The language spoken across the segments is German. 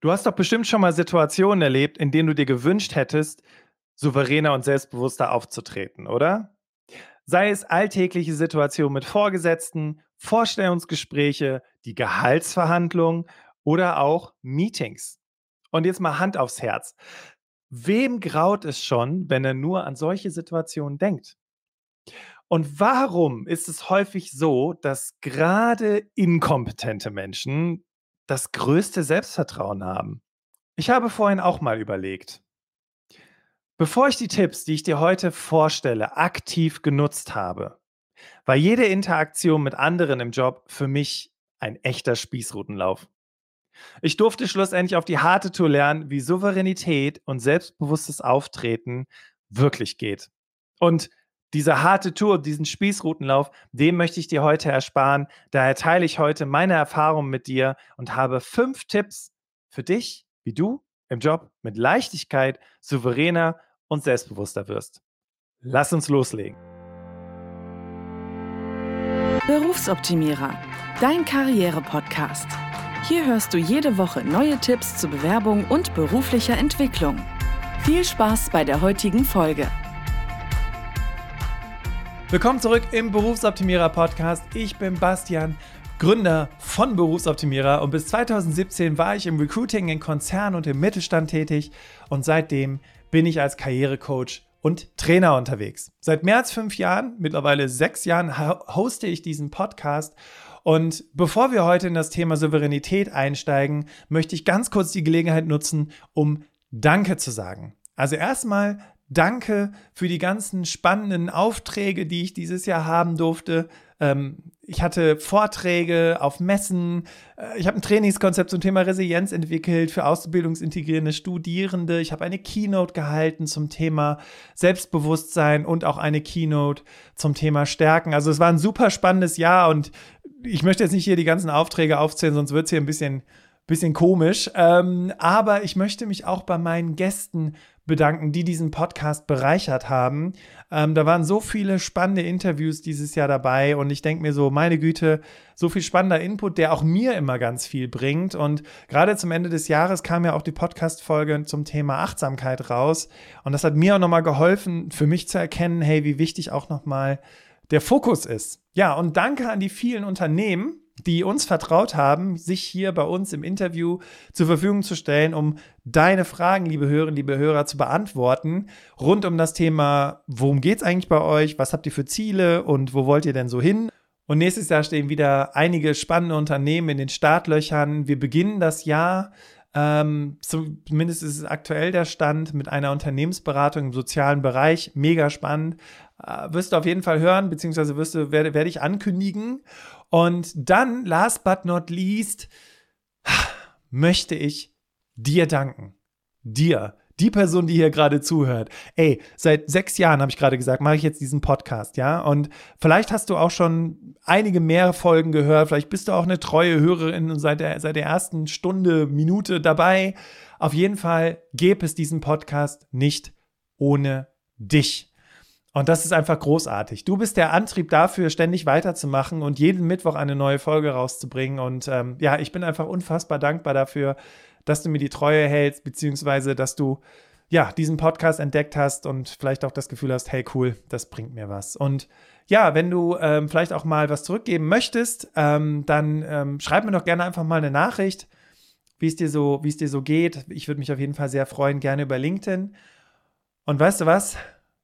Du hast doch bestimmt schon mal Situationen erlebt, in denen du dir gewünscht hättest, souveräner und selbstbewusster aufzutreten, oder? Sei es alltägliche Situationen mit Vorgesetzten, Vorstellungsgespräche, die Gehaltsverhandlungen oder auch Meetings. Und jetzt mal Hand aufs Herz. Wem graut es schon, wenn er nur an solche Situationen denkt? Und warum ist es häufig so, dass gerade inkompetente Menschen das größte Selbstvertrauen haben? Ich habe vorhin auch mal überlegt. Bevor ich die Tipps, die ich dir heute vorstelle, aktiv genutzt habe, war jede Interaktion mit anderen im Job für mich ein echter Spießrutenlauf. Ich durfte schlussendlich auf die harte Tour lernen, wie Souveränität und selbstbewusstes Auftreten wirklich geht. Und diese harte Tour, diesen Spießrutenlauf, den möchte ich dir heute ersparen. Daher teile ich heute meine Erfahrungen mit dir und habe fünf Tipps für dich, wie du im Job mit Leichtigkeit souveräner und selbstbewusster wirst. Lass uns loslegen. Berufsoptimierer, dein Karriere-Podcast. Hier hörst du jede Woche neue Tipps zur Bewerbung und beruflicher Entwicklung. Viel Spaß bei der heutigen Folge. Willkommen zurück im Berufsoptimierer Podcast. Ich bin Bastian, Gründer von Berufsoptimierer und bis 2017 war ich im Recruiting in Konzernen und im Mittelstand tätig und seitdem bin ich als Karrierecoach und Trainer unterwegs. Seit mehr als fünf Jahren, mittlerweile sechs Jahren, hoste ich diesen Podcast und bevor wir heute in das Thema Souveränität einsteigen, möchte ich ganz kurz die Gelegenheit nutzen, um Danke zu sagen. Also erstmal Danke für die ganzen spannenden Aufträge, die ich dieses Jahr haben durfte. Ähm, ich hatte Vorträge auf Messen. Äh, ich habe ein Trainingskonzept zum Thema Resilienz entwickelt für auszubildungsintegrierende Studierende. Ich habe eine Keynote gehalten zum Thema Selbstbewusstsein und auch eine Keynote zum Thema Stärken. Also es war ein super spannendes Jahr und ich möchte jetzt nicht hier die ganzen Aufträge aufzählen, sonst wird es hier ein bisschen bisschen komisch. Ähm, aber ich möchte mich auch bei meinen Gästen bedanken, die diesen Podcast bereichert haben. Ähm, da waren so viele spannende Interviews dieses Jahr dabei und ich denke mir so, meine Güte, so viel spannender Input, der auch mir immer ganz viel bringt. Und gerade zum Ende des Jahres kam ja auch die Podcast-Folge zum Thema Achtsamkeit raus. Und das hat mir auch nochmal geholfen, für mich zu erkennen, hey, wie wichtig auch nochmal der Fokus ist. Ja, und danke an die vielen Unternehmen, die uns vertraut haben, sich hier bei uns im Interview zur Verfügung zu stellen, um deine Fragen, liebe Hörerinnen, liebe Hörer, zu beantworten, rund um das Thema, worum geht es eigentlich bei euch, was habt ihr für Ziele und wo wollt ihr denn so hin? Und nächstes Jahr stehen wieder einige spannende Unternehmen in den Startlöchern. Wir beginnen das Jahr ähm, zumindest ist es aktuell der Stand mit einer Unternehmensberatung im sozialen Bereich. Mega spannend. Äh, wirst du auf jeden Fall hören, beziehungsweise wirst du, werde, werde ich ankündigen. Und dann, last but not least, möchte ich dir danken. Dir. Die Person, die hier gerade zuhört. Ey, seit sechs Jahren, habe ich gerade gesagt, mache ich jetzt diesen Podcast, ja? Und vielleicht hast du auch schon einige mehr Folgen gehört. Vielleicht bist du auch eine treue Hörerin und seit der, seit der ersten Stunde, Minute dabei. Auf jeden Fall gäbe es diesen Podcast nicht ohne dich. Und das ist einfach großartig. Du bist der Antrieb dafür, ständig weiterzumachen und jeden Mittwoch eine neue Folge rauszubringen. Und ähm, ja, ich bin einfach unfassbar dankbar dafür, dass du mir die Treue hältst, beziehungsweise dass du ja diesen Podcast entdeckt hast und vielleicht auch das Gefühl hast, hey cool, das bringt mir was. Und ja, wenn du ähm, vielleicht auch mal was zurückgeben möchtest, ähm, dann ähm, schreib mir doch gerne einfach mal eine Nachricht, wie es dir so, wie es dir so geht. Ich würde mich auf jeden Fall sehr freuen, gerne über LinkedIn. Und weißt du was?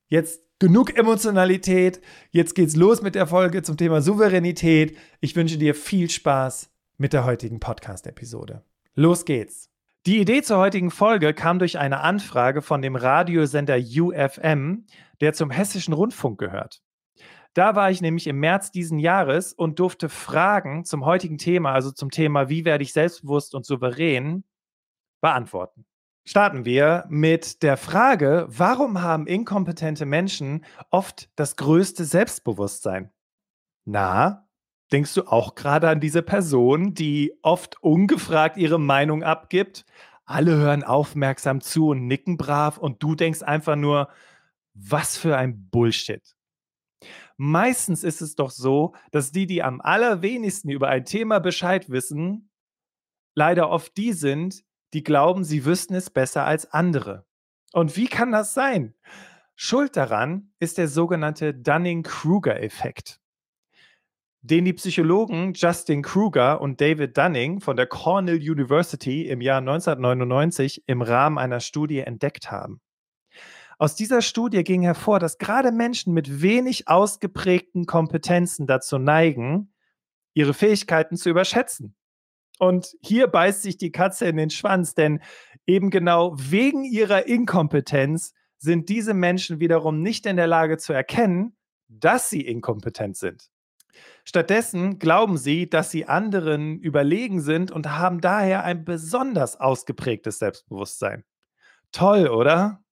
Jetzt genug Emotionalität. Jetzt geht's los mit der Folge zum Thema Souveränität. Ich wünsche dir viel Spaß mit der heutigen Podcast-Episode. Los geht's. Die Idee zur heutigen Folge kam durch eine Anfrage von dem Radiosender UFM, der zum Hessischen Rundfunk gehört. Da war ich nämlich im März diesen Jahres und durfte Fragen zum heutigen Thema, also zum Thema, wie werde ich selbstbewusst und souverän, beantworten starten wir mit der Frage, warum haben inkompetente Menschen oft das größte Selbstbewusstsein? Na, denkst du auch gerade an diese Person, die oft ungefragt ihre Meinung abgibt? Alle hören aufmerksam zu und nicken brav und du denkst einfach nur, was für ein Bullshit. Meistens ist es doch so, dass die, die am allerwenigsten über ein Thema Bescheid wissen, leider oft die sind, die glauben, sie wüssten es besser als andere. Und wie kann das sein? Schuld daran ist der sogenannte Dunning-Kruger-Effekt, den die Psychologen Justin Kruger und David Dunning von der Cornell University im Jahr 1999 im Rahmen einer Studie entdeckt haben. Aus dieser Studie ging hervor, dass gerade Menschen mit wenig ausgeprägten Kompetenzen dazu neigen, ihre Fähigkeiten zu überschätzen. Und hier beißt sich die Katze in den Schwanz, denn eben genau wegen ihrer Inkompetenz sind diese Menschen wiederum nicht in der Lage zu erkennen, dass sie inkompetent sind. Stattdessen glauben sie, dass sie anderen überlegen sind und haben daher ein besonders ausgeprägtes Selbstbewusstsein. Toll, oder?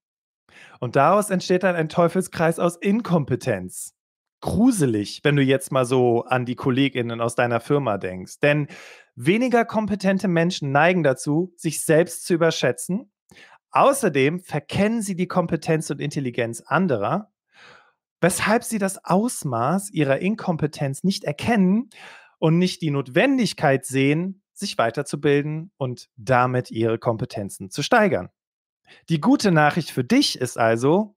Und daraus entsteht dann ein Teufelskreis aus Inkompetenz. Gruselig, wenn du jetzt mal so an die Kolleginnen aus deiner Firma denkst. Denn weniger kompetente Menschen neigen dazu, sich selbst zu überschätzen. Außerdem verkennen sie die Kompetenz und Intelligenz anderer, weshalb sie das Ausmaß ihrer Inkompetenz nicht erkennen und nicht die Notwendigkeit sehen, sich weiterzubilden und damit ihre Kompetenzen zu steigern. Die gute Nachricht für dich ist also,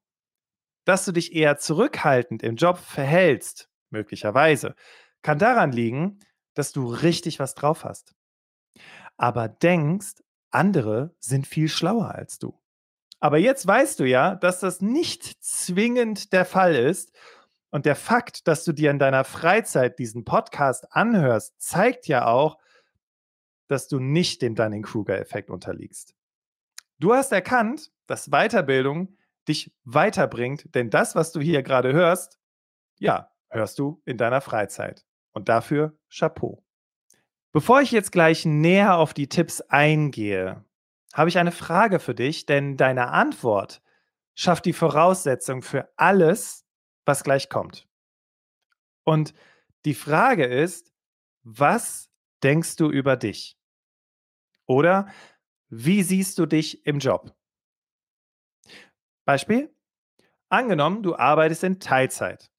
dass du dich eher zurückhaltend im Job verhältst, möglicherweise, kann daran liegen, dass du richtig was drauf hast. Aber denkst, andere sind viel schlauer als du. Aber jetzt weißt du ja, dass das nicht zwingend der Fall ist. Und der Fakt, dass du dir in deiner Freizeit diesen Podcast anhörst, zeigt ja auch, dass du nicht dem Dunning-Kruger-Effekt unterliegst. Du hast erkannt, dass Weiterbildung dich weiterbringt, denn das, was du hier gerade hörst, ja, hörst du in deiner Freizeit. Und dafür Chapeau. Bevor ich jetzt gleich näher auf die Tipps eingehe, habe ich eine Frage für dich, denn deine Antwort schafft die Voraussetzung für alles, was gleich kommt. Und die Frage ist, was denkst du über dich? Oder wie siehst du dich im Job? Beispiel? Angenommen, du arbeitest in Teilzeit.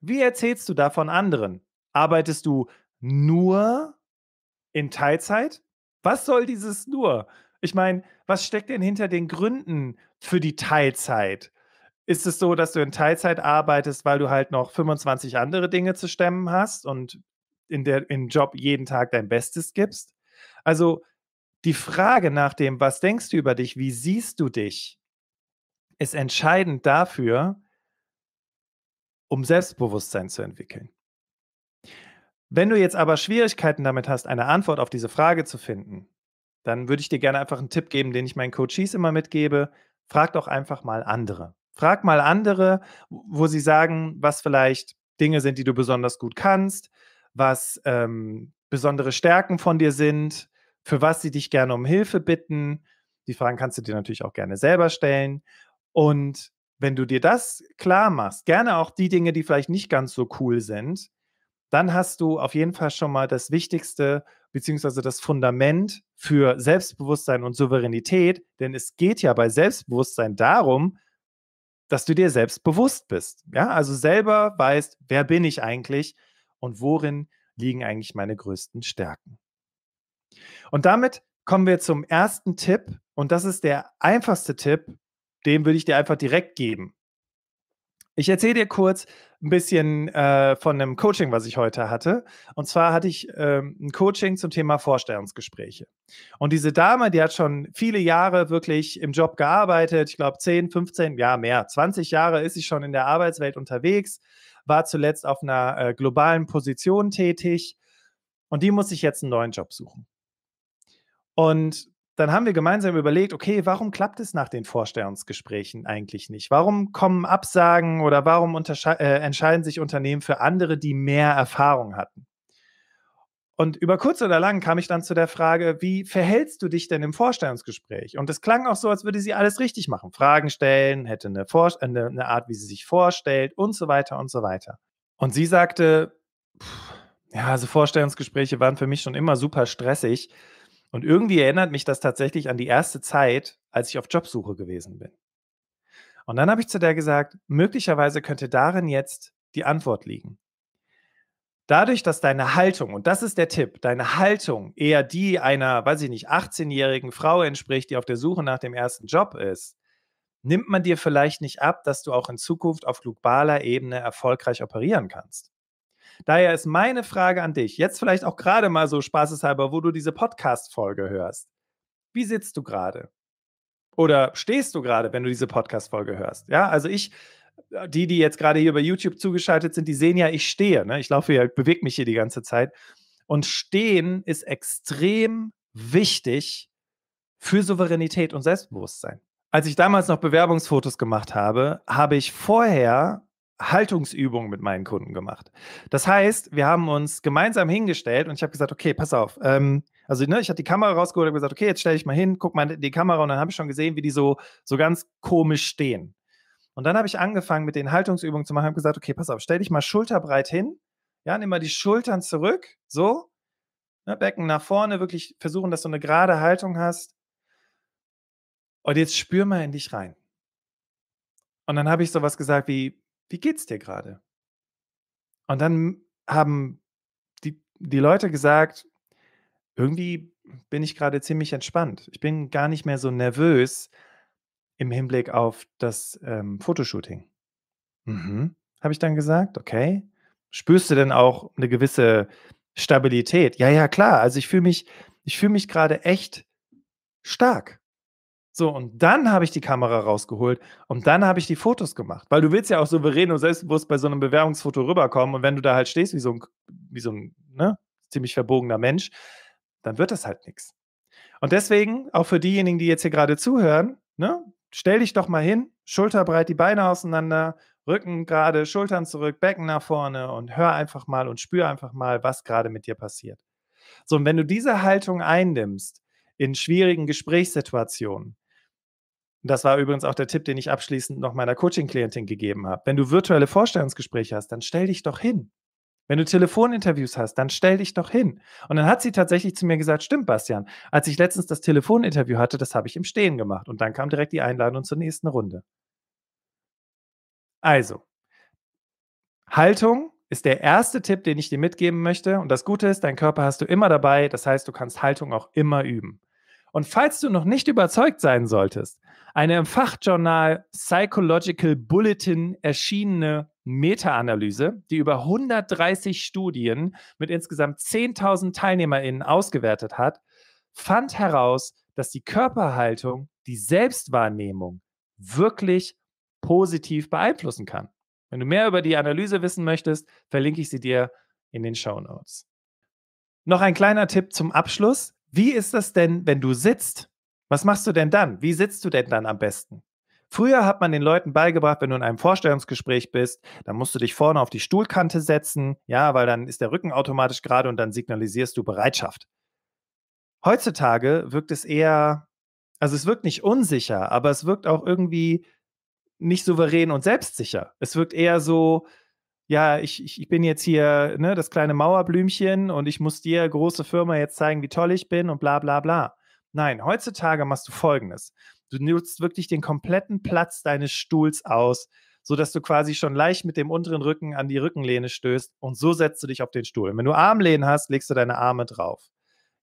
Wie erzählst du davon anderen? Arbeitest du nur in Teilzeit? Was soll dieses nur? Ich meine, was steckt denn hinter den Gründen für die Teilzeit? Ist es so, dass du in Teilzeit arbeitest, weil du halt noch 25 andere Dinge zu stemmen hast und in der im Job jeden Tag dein Bestes gibst? Also die Frage nach dem, was denkst du über dich, wie siehst du dich, ist entscheidend dafür, um Selbstbewusstsein zu entwickeln. Wenn du jetzt aber Schwierigkeiten damit hast, eine Antwort auf diese Frage zu finden, dann würde ich dir gerne einfach einen Tipp geben, den ich meinen Coaches immer mitgebe. Frag doch einfach mal andere. Frag mal andere, wo sie sagen, was vielleicht Dinge sind, die du besonders gut kannst, was ähm, besondere Stärken von dir sind, für was sie dich gerne um Hilfe bitten. Die Fragen kannst du dir natürlich auch gerne selber stellen. Und wenn du dir das klar machst, gerne auch die Dinge, die vielleicht nicht ganz so cool sind, dann hast du auf jeden Fall schon mal das Wichtigste beziehungsweise das Fundament für Selbstbewusstsein und Souveränität, denn es geht ja bei Selbstbewusstsein darum, dass du dir selbst bewusst bist. Ja, also selber weißt, wer bin ich eigentlich und worin liegen eigentlich meine größten Stärken. Und damit kommen wir zum ersten Tipp. Und das ist der einfachste Tipp, den würde ich dir einfach direkt geben. Ich erzähle dir kurz ein bisschen äh, von einem Coaching, was ich heute hatte. Und zwar hatte ich ähm, ein Coaching zum Thema Vorstellungsgespräche. Und diese Dame, die hat schon viele Jahre wirklich im Job gearbeitet. Ich glaube 10, 15, ja mehr, 20 Jahre ist sie schon in der Arbeitswelt unterwegs, war zuletzt auf einer äh, globalen Position tätig. Und die muss sich jetzt einen neuen Job suchen. Und dann haben wir gemeinsam überlegt, okay, warum klappt es nach den Vorstellungsgesprächen eigentlich nicht? Warum kommen Absagen oder warum äh, entscheiden sich Unternehmen für andere, die mehr Erfahrung hatten? Und über kurz oder lang kam ich dann zu der Frage, wie verhältst du dich denn im Vorstellungsgespräch? Und es klang auch so, als würde sie alles richtig machen. Fragen stellen, hätte eine, Vor eine, eine Art, wie sie sich vorstellt und so weiter und so weiter. Und sie sagte, pff, ja, also Vorstellungsgespräche waren für mich schon immer super stressig und irgendwie erinnert mich das tatsächlich an die erste Zeit, als ich auf Jobsuche gewesen bin. Und dann habe ich zu der gesagt, möglicherweise könnte darin jetzt die Antwort liegen. dadurch, dass deine Haltung, und das ist der Tipp, deine Haltung eher die einer, weiß ich nicht, 18-jährigen Frau entspricht, die auf der Suche nach dem ersten Job ist, nimmt man dir vielleicht nicht ab, dass du auch in Zukunft auf globaler Ebene erfolgreich operieren kannst. Daher ist meine Frage an dich, jetzt vielleicht auch gerade mal so spaßeshalber, wo du diese Podcast-Folge hörst. Wie sitzt du gerade? Oder stehst du gerade, wenn du diese Podcast-Folge hörst? Ja, also ich, äh, die, die jetzt gerade hier bei YouTube zugeschaltet sind, die sehen ja, ich stehe. Ne? Ich laufe hier, bewege mich hier die ganze Zeit. Und stehen ist extrem wichtig für Souveränität und Selbstbewusstsein. Als ich damals noch Bewerbungsfotos gemacht habe, habe ich vorher Haltungsübungen mit meinen Kunden gemacht. Das heißt, wir haben uns gemeinsam hingestellt und ich habe gesagt, okay, pass auf. Ähm, also ne, ich hatte die Kamera rausgeholt und gesagt, okay, jetzt stelle ich mal hin, guck mal in die Kamera und dann habe ich schon gesehen, wie die so, so ganz komisch stehen. Und dann habe ich angefangen mit den Haltungsübungen zu machen, habe gesagt, okay, pass auf, stell dich mal schulterbreit hin, ja, nimm mal die Schultern zurück, so, ne, Becken nach vorne, wirklich versuchen, dass du eine gerade Haltung hast. Und jetzt spür mal in dich rein. Und dann habe ich sowas gesagt wie, wie geht's dir gerade? Und dann haben die, die Leute gesagt, irgendwie bin ich gerade ziemlich entspannt. Ich bin gar nicht mehr so nervös im Hinblick auf das ähm, Fotoshooting. Mhm, habe ich dann gesagt, okay. Spürst du denn auch eine gewisse Stabilität? Ja, ja, klar. Also ich fühle mich, ich fühle mich gerade echt stark. So, und dann habe ich die Kamera rausgeholt und dann habe ich die Fotos gemacht. Weil du willst ja auch souverän und selbstbewusst bei so einem Bewerbungsfoto rüberkommen. Und wenn du da halt stehst wie so ein, wie so ein ne, ziemlich verbogener Mensch, dann wird das halt nichts. Und deswegen, auch für diejenigen, die jetzt hier gerade zuhören, ne, stell dich doch mal hin, schulterbreit die Beine auseinander, Rücken gerade, Schultern zurück, Becken nach vorne und hör einfach mal und spür einfach mal, was gerade mit dir passiert. So, und wenn du diese Haltung einnimmst in schwierigen Gesprächssituationen, das war übrigens auch der Tipp, den ich abschließend noch meiner Coaching-Klientin gegeben habe. Wenn du virtuelle Vorstellungsgespräche hast, dann stell dich doch hin. Wenn du Telefoninterviews hast, dann stell dich doch hin. Und dann hat sie tatsächlich zu mir gesagt, stimmt, Bastian, als ich letztens das Telefoninterview hatte, das habe ich im Stehen gemacht. Und dann kam direkt die Einladung zur nächsten Runde. Also, Haltung ist der erste Tipp, den ich dir mitgeben möchte. Und das Gute ist, dein Körper hast du immer dabei. Das heißt, du kannst Haltung auch immer üben. Und falls du noch nicht überzeugt sein solltest, eine im Fachjournal Psychological Bulletin erschienene Meta-Analyse, die über 130 Studien mit insgesamt 10.000 TeilnehmerInnen ausgewertet hat, fand heraus, dass die Körperhaltung die Selbstwahrnehmung wirklich positiv beeinflussen kann. Wenn du mehr über die Analyse wissen möchtest, verlinke ich sie dir in den Show Notes. Noch ein kleiner Tipp zum Abschluss. Wie ist das denn, wenn du sitzt? Was machst du denn dann? Wie sitzt du denn dann am besten? Früher hat man den Leuten beigebracht, wenn du in einem Vorstellungsgespräch bist, dann musst du dich vorne auf die Stuhlkante setzen, ja, weil dann ist der Rücken automatisch gerade und dann signalisierst du Bereitschaft. Heutzutage wirkt es eher, also es wirkt nicht unsicher, aber es wirkt auch irgendwie nicht souverän und selbstsicher. Es wirkt eher so, ja, ich, ich bin jetzt hier ne, das kleine Mauerblümchen und ich muss dir, große Firma, jetzt zeigen, wie toll ich bin und bla bla bla. Nein, heutzutage machst du folgendes. Du nutzt wirklich den kompletten Platz deines Stuhls aus, sodass du quasi schon leicht mit dem unteren Rücken an die Rückenlehne stößt und so setzt du dich auf den Stuhl. Wenn du Armlehnen hast, legst du deine Arme drauf.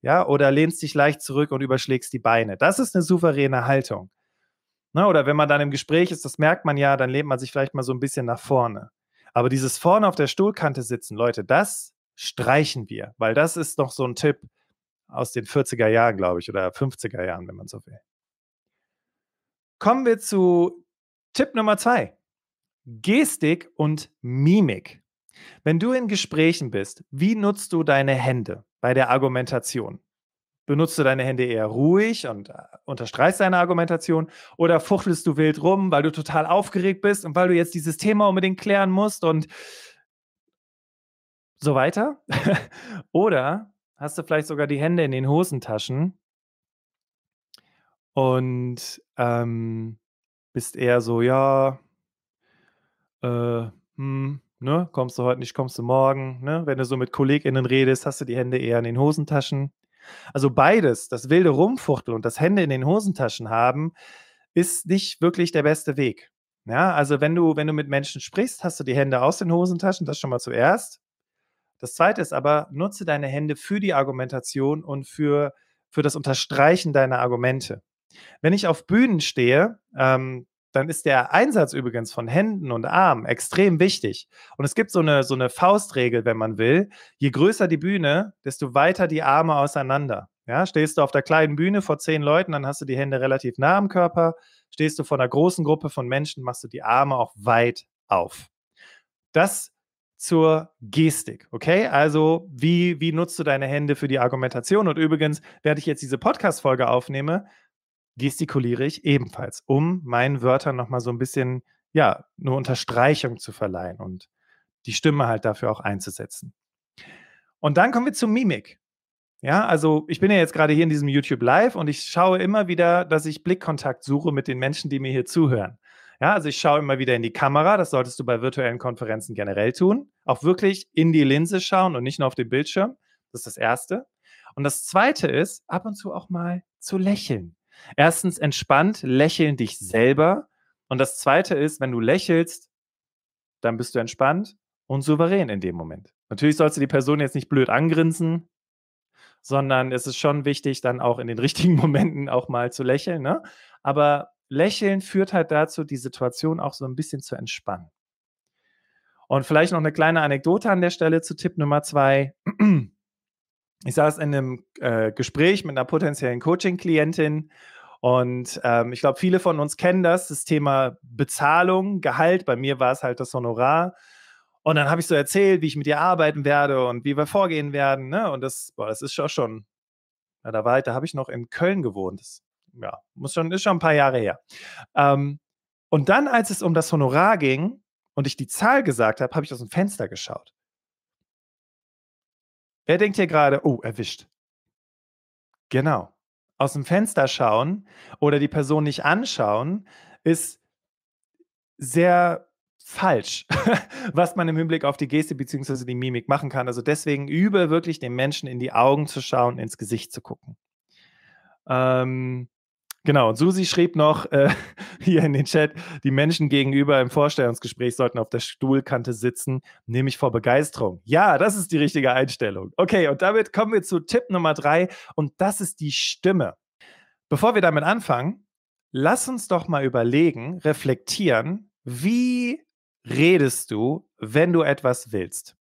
Ja, oder lehnst dich leicht zurück und überschlägst die Beine. Das ist eine souveräne Haltung. Na, oder wenn man dann im Gespräch ist, das merkt man ja, dann lehnt man sich vielleicht mal so ein bisschen nach vorne. Aber dieses vorne auf der Stuhlkante sitzen, Leute, das streichen wir, weil das ist noch so ein Tipp aus den 40er Jahren, glaube ich, oder 50er Jahren, wenn man so will. Kommen wir zu Tipp Nummer zwei. Gestik und Mimik. Wenn du in Gesprächen bist, wie nutzt du deine Hände bei der Argumentation? Benutzt du deine Hände eher ruhig und äh, unterstreichst deine Argumentation oder fuchtelst du wild rum, weil du total aufgeregt bist und weil du jetzt dieses Thema unbedingt klären musst und so weiter? oder hast du vielleicht sogar die Hände in den Hosentaschen und ähm, bist eher so, ja, äh, hm, ne, kommst du heute nicht, kommst du morgen, ne? Wenn du so mit KollegInnen redest, hast du die Hände eher in den Hosentaschen. Also beides, das wilde Rumfuchteln und das Hände in den Hosentaschen haben, ist nicht wirklich der beste Weg. Ja, also wenn du, wenn du mit Menschen sprichst, hast du die Hände aus den Hosentaschen, das schon mal zuerst. Das zweite ist aber, nutze deine Hände für die Argumentation und für, für das Unterstreichen deiner Argumente. Wenn ich auf Bühnen stehe, ähm, dann ist der Einsatz übrigens von Händen und Armen extrem wichtig. Und es gibt so eine, so eine Faustregel, wenn man will. Je größer die Bühne, desto weiter die Arme auseinander. Ja, stehst du auf der kleinen Bühne vor zehn Leuten, dann hast du die Hände relativ nah am Körper. Stehst du vor einer großen Gruppe von Menschen, machst du die Arme auch weit auf. Das zur Gestik, okay? Also, wie, wie nutzt du deine Hände für die Argumentation? Und übrigens, während ich jetzt diese Podcast-Folge aufnehme, gestikuliere ich ebenfalls, um meinen Wörtern nochmal so ein bisschen, ja, eine Unterstreichung zu verleihen und die Stimme halt dafür auch einzusetzen. Und dann kommen wir zur Mimik. Ja, also ich bin ja jetzt gerade hier in diesem YouTube Live und ich schaue immer wieder, dass ich Blickkontakt suche mit den Menschen, die mir hier zuhören. Ja, also ich schaue immer wieder in die Kamera, das solltest du bei virtuellen Konferenzen generell tun. Auch wirklich in die Linse schauen und nicht nur auf den Bildschirm. Das ist das Erste. Und das Zweite ist, ab und zu auch mal zu lächeln. Erstens entspannt, lächeln dich selber. Und das Zweite ist, wenn du lächelst, dann bist du entspannt und souverän in dem Moment. Natürlich sollst du die Person jetzt nicht blöd angrinsen, sondern es ist schon wichtig, dann auch in den richtigen Momenten auch mal zu lächeln. Ne? Aber Lächeln führt halt dazu, die Situation auch so ein bisschen zu entspannen. Und vielleicht noch eine kleine Anekdote an der Stelle zu Tipp Nummer zwei. Ich saß in einem äh, Gespräch mit einer potenziellen Coaching-Klientin und ähm, ich glaube, viele von uns kennen das, das Thema Bezahlung, Gehalt. Bei mir war es halt das Honorar. Und dann habe ich so erzählt, wie ich mit ihr arbeiten werde und wie wir vorgehen werden. Ne? Und das, boah, das ist schon schon, ja, da war, da habe ich noch in Köln gewohnt. Das ja, muss schon, ist schon ein paar Jahre her. Ähm, und dann, als es um das Honorar ging und ich die Zahl gesagt habe, habe ich aus dem Fenster geschaut. Wer denkt hier gerade, oh, erwischt? Genau. Aus dem Fenster schauen oder die Person nicht anschauen, ist sehr falsch, was man im Hinblick auf die Geste bzw. die Mimik machen kann. Also deswegen übe wirklich den Menschen in die Augen zu schauen, ins Gesicht zu gucken. Ähm, Genau, und Susi schrieb noch äh, hier in den Chat, die Menschen gegenüber im Vorstellungsgespräch sollten auf der Stuhlkante sitzen, nämlich vor Begeisterung. Ja, das ist die richtige Einstellung. Okay, und damit kommen wir zu Tipp Nummer drei und das ist die Stimme. Bevor wir damit anfangen, lass uns doch mal überlegen, reflektieren, wie redest du, wenn du etwas willst?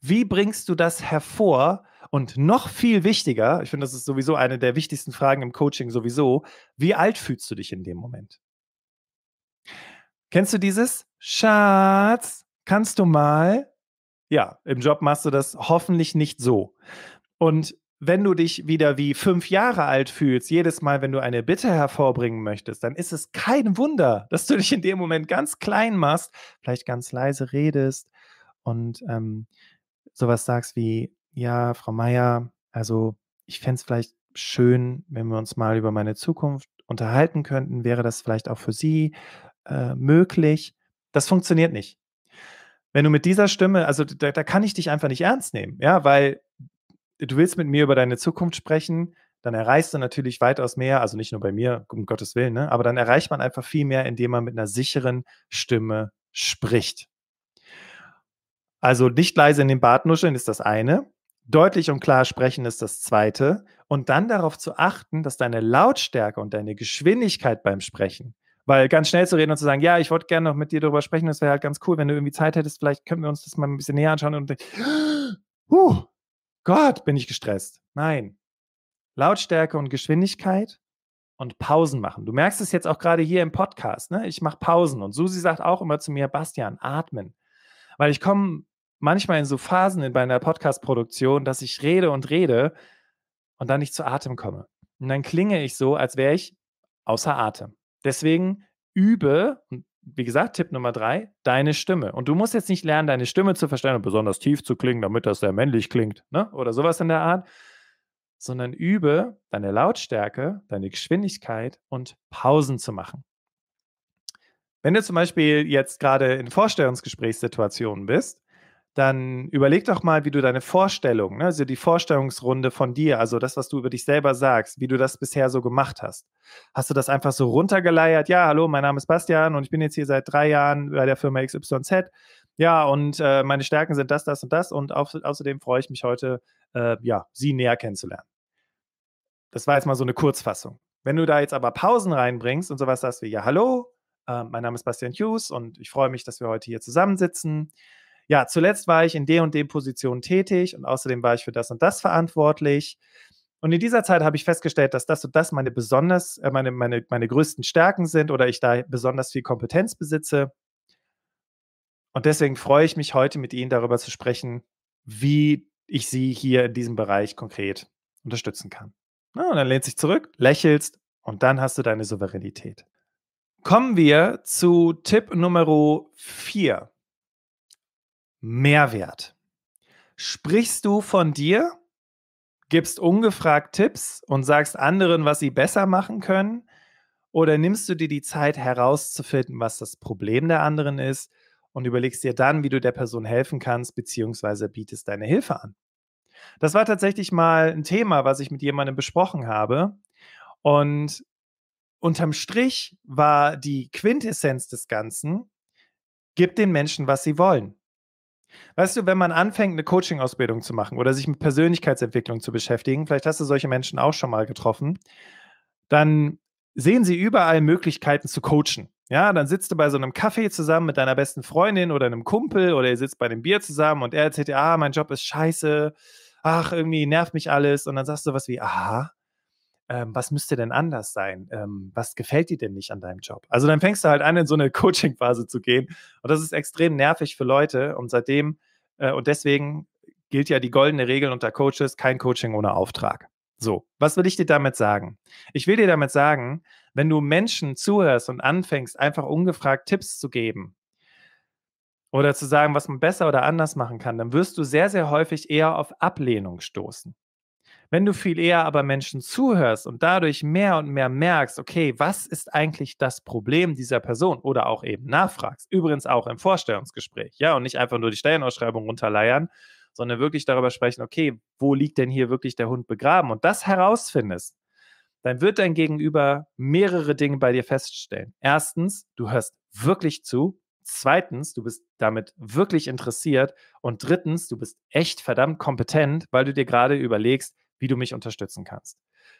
Wie bringst du das hervor, und noch viel wichtiger, ich finde, das ist sowieso eine der wichtigsten Fragen im Coaching sowieso, wie alt fühlst du dich in dem Moment? Kennst du dieses? Schatz, kannst du mal? Ja, im Job machst du das hoffentlich nicht so. Und wenn du dich wieder wie fünf Jahre alt fühlst, jedes Mal, wenn du eine Bitte hervorbringen möchtest, dann ist es kein Wunder, dass du dich in dem Moment ganz klein machst, vielleicht ganz leise redest und ähm, sowas sagst wie, ja, Frau Meier, also ich fände es vielleicht schön, wenn wir uns mal über meine Zukunft unterhalten könnten. Wäre das vielleicht auch für Sie äh, möglich? Das funktioniert nicht. Wenn du mit dieser Stimme, also da, da kann ich dich einfach nicht ernst nehmen, ja, weil du willst mit mir über deine Zukunft sprechen, dann erreichst du natürlich weitaus mehr, also nicht nur bei mir, um Gottes Willen, ne, aber dann erreicht man einfach viel mehr, indem man mit einer sicheren Stimme spricht. Also nicht leise in den Bart nuscheln ist das eine. Deutlich und klar sprechen ist das Zweite. Und dann darauf zu achten, dass deine Lautstärke und deine Geschwindigkeit beim Sprechen, weil ganz schnell zu reden und zu sagen, ja, ich wollte gerne noch mit dir darüber sprechen, das wäre halt ganz cool, wenn du irgendwie Zeit hättest, vielleicht können wir uns das mal ein bisschen näher anschauen und huh, Gott, bin ich gestresst. Nein. Lautstärke und Geschwindigkeit und Pausen machen. Du merkst es jetzt auch gerade hier im Podcast. Ne? Ich mache Pausen und Susi sagt auch immer zu mir, Bastian, atmen. Weil ich komme manchmal in so Phasen in, bei einer Podcast-Produktion, dass ich rede und rede und dann nicht zu Atem komme. Und dann klinge ich so, als wäre ich außer Atem. Deswegen übe, wie gesagt, Tipp Nummer drei, deine Stimme. Und du musst jetzt nicht lernen, deine Stimme zu verstellen und besonders tief zu klingen, damit das sehr männlich klingt, ne? oder sowas in der Art, sondern übe deine Lautstärke, deine Geschwindigkeit und Pausen zu machen. Wenn du zum Beispiel jetzt gerade in Vorstellungsgesprächssituationen bist, dann überleg doch mal, wie du deine Vorstellung, ne, also die Vorstellungsrunde von dir, also das, was du über dich selber sagst, wie du das bisher so gemacht hast. Hast du das einfach so runtergeleiert? Ja, hallo, mein Name ist Bastian und ich bin jetzt hier seit drei Jahren bei der Firma XYZ Ja, und äh, meine Stärken sind das, das und das. Und au außerdem freue ich mich heute, äh, ja, Sie näher kennenzulernen. Das war jetzt mal so eine Kurzfassung. Wenn du da jetzt aber Pausen reinbringst und sowas sagst wie, ja, hallo, äh, mein Name ist Bastian Hughes und ich freue mich, dass wir heute hier zusammensitzen. Ja, zuletzt war ich in der und der Position tätig und außerdem war ich für das und das verantwortlich. Und in dieser Zeit habe ich festgestellt, dass das und das meine besonders, äh, meine, meine, meine größten Stärken sind oder ich da besonders viel Kompetenz besitze. Und deswegen freue ich mich heute mit Ihnen darüber zu sprechen, wie ich Sie hier in diesem Bereich konkret unterstützen kann. Na, und dann lehnst dich zurück, lächelst und dann hast du deine Souveränität. Kommen wir zu Tipp Nummer 4. Mehrwert. Sprichst du von dir, gibst ungefragt Tipps und sagst anderen, was sie besser machen können? Oder nimmst du dir die Zeit herauszufinden, was das Problem der anderen ist und überlegst dir dann, wie du der Person helfen kannst, beziehungsweise bietest deine Hilfe an? Das war tatsächlich mal ein Thema, was ich mit jemandem besprochen habe. Und unterm Strich war die Quintessenz des Ganzen, gib den Menschen, was sie wollen. Weißt du, wenn man anfängt, eine Coaching-Ausbildung zu machen oder sich mit Persönlichkeitsentwicklung zu beschäftigen, vielleicht hast du solche Menschen auch schon mal getroffen, dann sehen sie überall Möglichkeiten zu coachen. Ja, dann sitzt du bei so einem Kaffee zusammen mit deiner besten Freundin oder einem Kumpel oder ihr sitzt bei einem Bier zusammen und er erzählt dir, ah, mein Job ist scheiße, ach, irgendwie nervt mich alles. Und dann sagst du was wie, aha, ähm, was müsste denn anders sein? Ähm, was gefällt dir denn nicht an deinem Job? Also dann fängst du halt an, in so eine Coaching-Phase zu gehen. Und das ist extrem nervig für Leute. Und seitdem, äh, und deswegen gilt ja die goldene Regel unter Coaches, kein Coaching ohne Auftrag. So, was will ich dir damit sagen? Ich will dir damit sagen, wenn du Menschen zuhörst und anfängst, einfach ungefragt Tipps zu geben oder zu sagen, was man besser oder anders machen kann, dann wirst du sehr, sehr häufig eher auf Ablehnung stoßen. Wenn du viel eher aber Menschen zuhörst und dadurch mehr und mehr merkst, okay, was ist eigentlich das Problem dieser Person oder auch eben nachfragst, übrigens auch im Vorstellungsgespräch, ja, und nicht einfach nur die Stellenausschreibung runterleiern, sondern wirklich darüber sprechen, okay, wo liegt denn hier wirklich der Hund begraben und das herausfindest, dann wird dein Gegenüber mehrere Dinge bei dir feststellen. Erstens, du hörst wirklich zu. Zweitens, du bist damit wirklich interessiert. Und drittens, du bist echt verdammt kompetent, weil du dir gerade überlegst, wie du mich unterstützen kannst.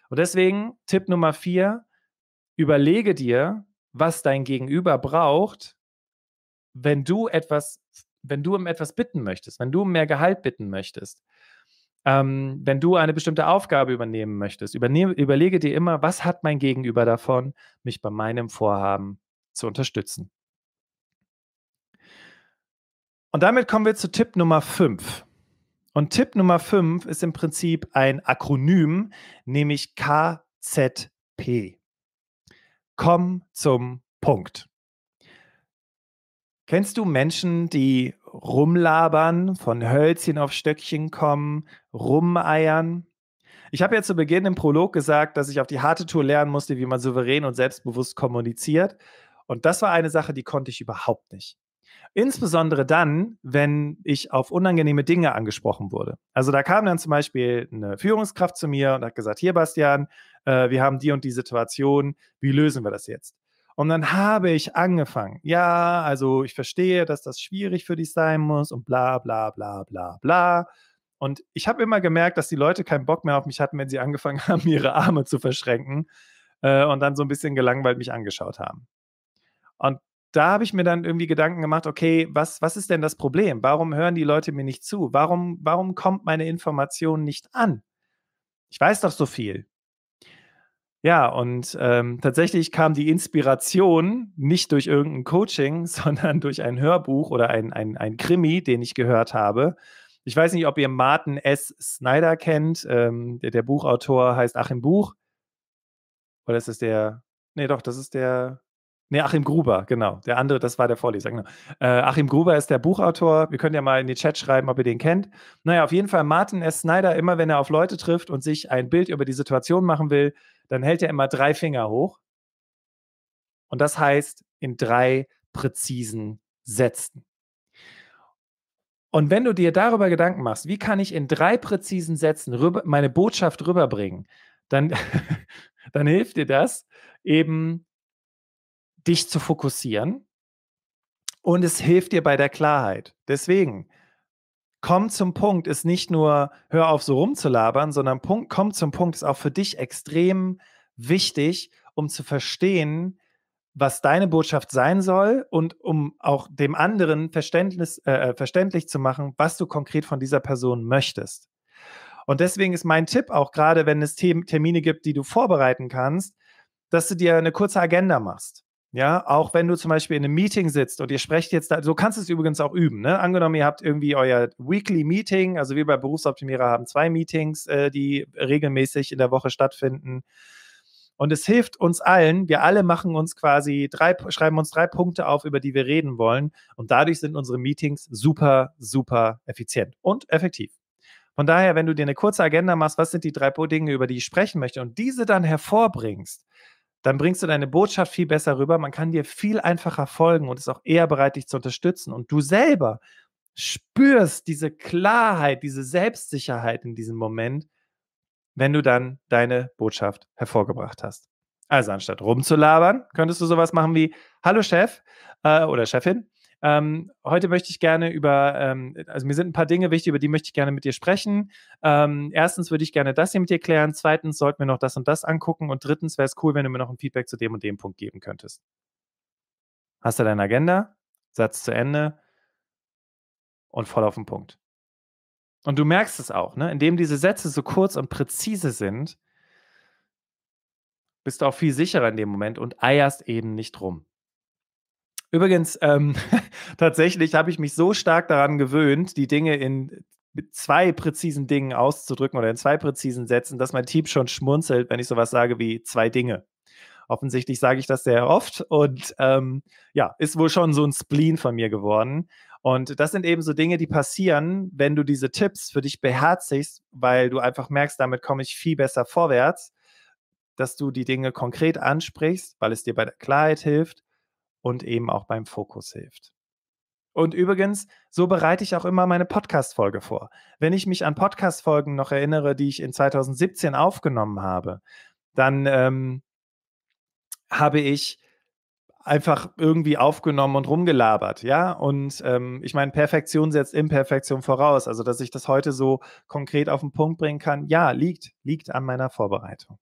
Und deswegen Tipp Nummer vier, überlege dir, was dein Gegenüber braucht, wenn du etwas wenn du um etwas bitten möchtest, wenn du um mehr Gehalt bitten möchtest, ähm, wenn du eine bestimmte Aufgabe übernehmen möchtest, übernehm, überlege dir immer, was hat mein Gegenüber davon, mich bei meinem Vorhaben zu unterstützen. Und damit kommen wir zu Tipp Nummer 5. Und Tipp Nummer 5 ist im Prinzip ein Akronym, nämlich KZP. Komm zum Punkt. Kennst du Menschen, die rumlabern, von Hölzchen auf Stöckchen kommen, rumeiern? Ich habe ja zu Beginn im Prolog gesagt, dass ich auf die harte Tour lernen musste, wie man souverän und selbstbewusst kommuniziert. Und das war eine Sache, die konnte ich überhaupt nicht. Insbesondere dann, wenn ich auf unangenehme Dinge angesprochen wurde. Also da kam dann zum Beispiel eine Führungskraft zu mir und hat gesagt, hier Bastian, äh, wir haben die und die Situation, wie lösen wir das jetzt? Und dann habe ich angefangen, ja, also ich verstehe, dass das schwierig für dich sein muss und bla bla bla bla bla. Und ich habe immer gemerkt, dass die Leute keinen Bock mehr auf mich hatten, wenn sie angefangen haben, ihre Arme zu verschränken äh, und dann so ein bisschen gelangweilt mich angeschaut haben. Und da habe ich mir dann irgendwie Gedanken gemacht, okay, was, was ist denn das Problem? Warum hören die Leute mir nicht zu? Warum, warum kommt meine Information nicht an? Ich weiß doch so viel. Ja, und ähm, tatsächlich kam die Inspiration nicht durch irgendein Coaching, sondern durch ein Hörbuch oder ein, ein, ein Krimi, den ich gehört habe. Ich weiß nicht, ob ihr Martin S. Snyder kennt. Ähm, der, der Buchautor heißt Achim Buch. Oder ist das der? Nee, doch, das ist der. Nee, Achim Gruber, genau. Der andere, das war der Vorleser, genau. Äh, Achim Gruber ist der Buchautor. Wir können ja mal in den Chat schreiben, ob ihr den kennt. Naja, auf jeden Fall Martin S. Snyder, immer wenn er auf Leute trifft und sich ein Bild über die Situation machen will, dann hält er immer drei Finger hoch. Und das heißt in drei präzisen Sätzen. Und wenn du dir darüber Gedanken machst, wie kann ich in drei präzisen Sätzen meine Botschaft rüberbringen, dann, dann hilft dir das eben, dich zu fokussieren Und es hilft dir bei der Klarheit. Deswegen, komm zum Punkt ist nicht nur, hör auf so rumzulabern, sondern Punkt, komm zum Punkt ist auch für dich extrem wichtig, um zu verstehen, was deine Botschaft sein soll und um auch dem anderen Verständnis, äh, äh verständlich zu machen, was du konkret von dieser Person möchtest. Und deswegen ist mein Tipp auch gerade, wenn es Termine gibt, die du vorbereiten kannst, dass du dir eine kurze Agenda machst. Ja, auch wenn du zum Beispiel in einem Meeting sitzt und ihr sprecht jetzt da, so kannst du es übrigens auch üben. Ne? Angenommen, ihr habt irgendwie euer Weekly Meeting, also wir bei Berufsoptimierer haben zwei Meetings, äh, die regelmäßig in der Woche stattfinden. Und es hilft uns allen, wir alle machen uns quasi drei, schreiben uns drei Punkte auf, über die wir reden wollen. Und dadurch sind unsere Meetings super, super effizient und effektiv. Von daher, wenn du dir eine kurze Agenda machst, was sind die drei Dinge, über die ich sprechen möchte und diese dann hervorbringst, dann bringst du deine Botschaft viel besser rüber. Man kann dir viel einfacher folgen und ist auch eher bereit, dich zu unterstützen. Und du selber spürst diese Klarheit, diese Selbstsicherheit in diesem Moment, wenn du dann deine Botschaft hervorgebracht hast. Also anstatt rumzulabern, könntest du sowas machen wie, hallo Chef äh, oder Chefin, ähm, heute möchte ich gerne über, ähm, also mir sind ein paar Dinge wichtig, über die möchte ich gerne mit dir sprechen. Ähm, erstens würde ich gerne das hier mit dir klären. Zweitens sollten wir noch das und das angucken. Und drittens wäre es cool, wenn du mir noch ein Feedback zu dem und dem Punkt geben könntest. Hast du deine Agenda? Satz zu Ende und voll auf den Punkt. Und du merkst es auch, ne? indem diese Sätze so kurz und präzise sind, bist du auch viel sicherer in dem Moment und eierst eben nicht rum. Übrigens, ähm, tatsächlich habe ich mich so stark daran gewöhnt, die Dinge in zwei präzisen Dingen auszudrücken oder in zwei präzisen Sätzen, dass mein Team schon schmunzelt, wenn ich sowas sage wie zwei Dinge. Offensichtlich sage ich das sehr oft und ähm, ja, ist wohl schon so ein Spleen von mir geworden. Und das sind eben so Dinge, die passieren, wenn du diese Tipps für dich beherzigst, weil du einfach merkst, damit komme ich viel besser vorwärts, dass du die Dinge konkret ansprichst, weil es dir bei der Klarheit hilft und eben auch beim Fokus hilft. Und übrigens, so bereite ich auch immer meine Podcast-Folge vor. Wenn ich mich an Podcast-Folgen noch erinnere, die ich in 2017 aufgenommen habe, dann ähm, habe ich einfach irgendwie aufgenommen und rumgelabert, ja. Und ähm, ich meine, Perfektion setzt Imperfektion voraus. Also, dass ich das heute so konkret auf den Punkt bringen kann, ja, liegt, liegt an meiner Vorbereitung.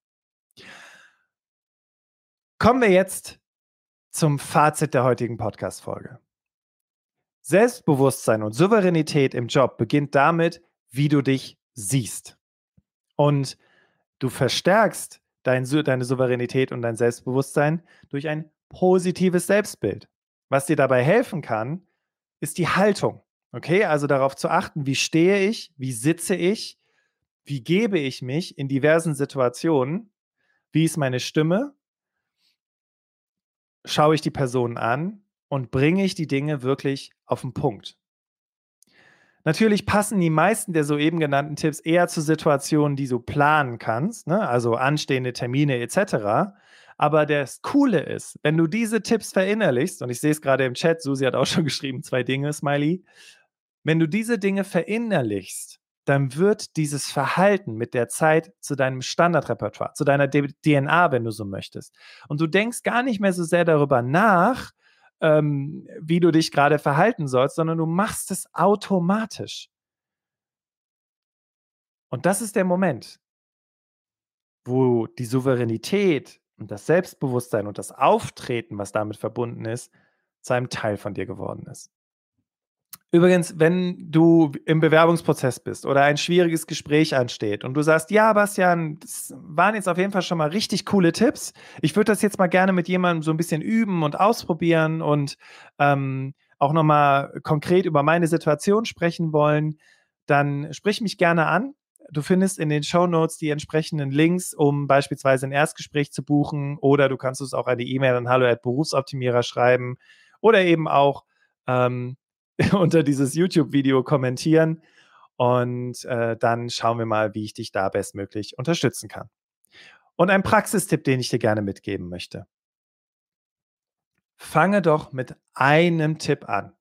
Kommen wir jetzt zum Fazit der heutigen Podcast-Folge. Selbstbewusstsein und Souveränität im Job beginnt damit, wie du dich siehst. Und du verstärkst dein, deine Souveränität und dein Selbstbewusstsein durch ein positives Selbstbild. Was dir dabei helfen kann, ist die Haltung. Okay, also darauf zu achten, wie stehe ich, wie sitze ich, wie gebe ich mich in diversen Situationen, wie ist meine Stimme, schaue ich die Person an und bringe ich die Dinge wirklich auf den Punkt. Natürlich passen die meisten der soeben genannten Tipps eher zu Situationen, die du planen kannst, ne? also anstehende Termine etc. Aber das Coole ist, wenn du diese Tipps verinnerlichst, und ich sehe es gerade im Chat, Susi hat auch schon geschrieben, zwei Dinge, Smiley, wenn du diese Dinge verinnerlichst, dann wird dieses Verhalten mit der Zeit zu deinem Standardrepertoire, zu deiner DNA, wenn du so möchtest. Und du denkst gar nicht mehr so sehr darüber nach, ähm, wie du dich gerade verhalten sollst, sondern du machst es automatisch. Und das ist der Moment, wo die Souveränität und das Selbstbewusstsein und das Auftreten, was damit verbunden ist, zu einem Teil von dir geworden ist. Übrigens, wenn du im Bewerbungsprozess bist oder ein schwieriges Gespräch ansteht und du sagst, ja, Bastian, das waren jetzt auf jeden Fall schon mal richtig coole Tipps. Ich würde das jetzt mal gerne mit jemandem so ein bisschen üben und ausprobieren und ähm, auch nochmal konkret über meine Situation sprechen wollen, dann sprich mich gerne an. Du findest in den Show Notes die entsprechenden Links, um beispielsweise ein Erstgespräch zu buchen oder du kannst es auch eine E-Mail an hallo@berufsoptimierer schreiben oder eben auch ähm, unter dieses YouTube-Video kommentieren und äh, dann schauen wir mal, wie ich dich da bestmöglich unterstützen kann. Und ein Praxistipp, den ich dir gerne mitgeben möchte. Fange doch mit einem Tipp an.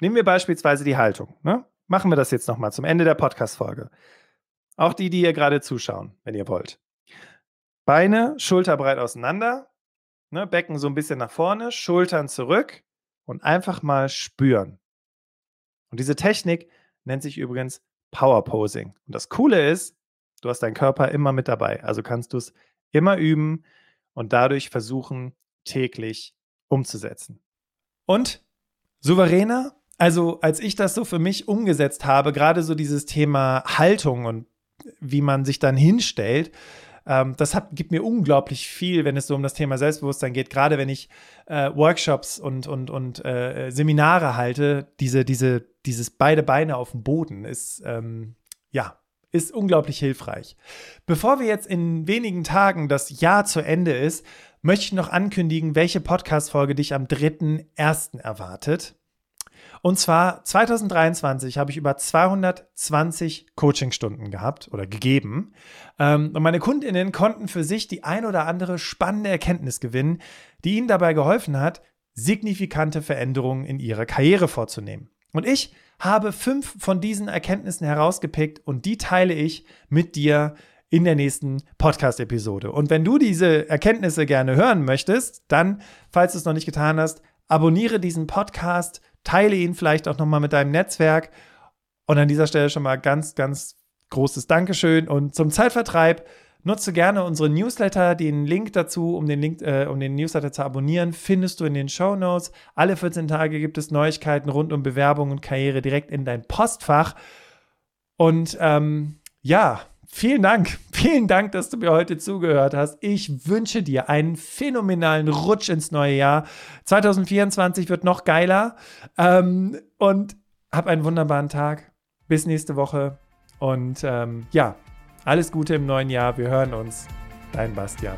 Nehmen wir beispielsweise die Haltung. Ne? Machen wir das jetzt nochmal zum Ende der Podcast-Folge. Auch die, die ihr gerade zuschauen, wenn ihr wollt. Beine schulterbreit auseinander, ne? Becken so ein bisschen nach vorne, Schultern zurück und einfach mal spüren. Und diese Technik nennt sich übrigens Power Posing. Und das Coole ist, du hast deinen Körper immer mit dabei. Also kannst du es immer üben und dadurch versuchen, täglich umzusetzen. Und souveräner, also als ich das so für mich umgesetzt habe, gerade so dieses Thema Haltung und wie man sich dann hinstellt, ähm, das hat, gibt mir unglaublich viel, wenn es so um das Thema Selbstbewusstsein geht. Gerade wenn ich äh, Workshops und, und, und äh, Seminare halte, diese, diese, dieses beide Beine auf dem Boden ist, ähm, ja, ist unglaublich hilfreich. Bevor wir jetzt in wenigen Tagen das Jahr zu Ende ist, möchte ich noch ankündigen, welche Podcast-Folge dich am 3.1. erwartet. Und zwar 2023 habe ich über 220 Coachingstunden gehabt oder gegeben. Ähm, und meine Kundinnen konnten für sich die ein oder andere spannende Erkenntnis gewinnen, die ihnen dabei geholfen hat, signifikante Veränderungen in ihrer Karriere vorzunehmen. Und ich habe fünf von diesen Erkenntnissen herausgepickt und die teile ich mit dir in der nächsten Podcast-Episode. Und wenn du diese Erkenntnisse gerne hören möchtest, dann, falls du es noch nicht getan hast, abonniere diesen Podcast, teile ihn vielleicht auch nochmal mit deinem Netzwerk. Und an dieser Stelle schon mal ganz, ganz großes Dankeschön. Und zum Zeitvertreib nutze gerne unsere Newsletter. Den Link dazu, um den, Link, äh, um den Newsletter zu abonnieren, findest du in den Show Notes. Alle 14 Tage gibt es Neuigkeiten rund um Bewerbung und Karriere direkt in dein Postfach. Und ähm, ja, Vielen Dank, vielen Dank, dass du mir heute zugehört hast. Ich wünsche dir einen phänomenalen Rutsch ins neue Jahr. 2024 wird noch geiler. Ähm, und hab einen wunderbaren Tag. Bis nächste Woche. Und ähm, ja, alles Gute im neuen Jahr. Wir hören uns. Dein Bastian.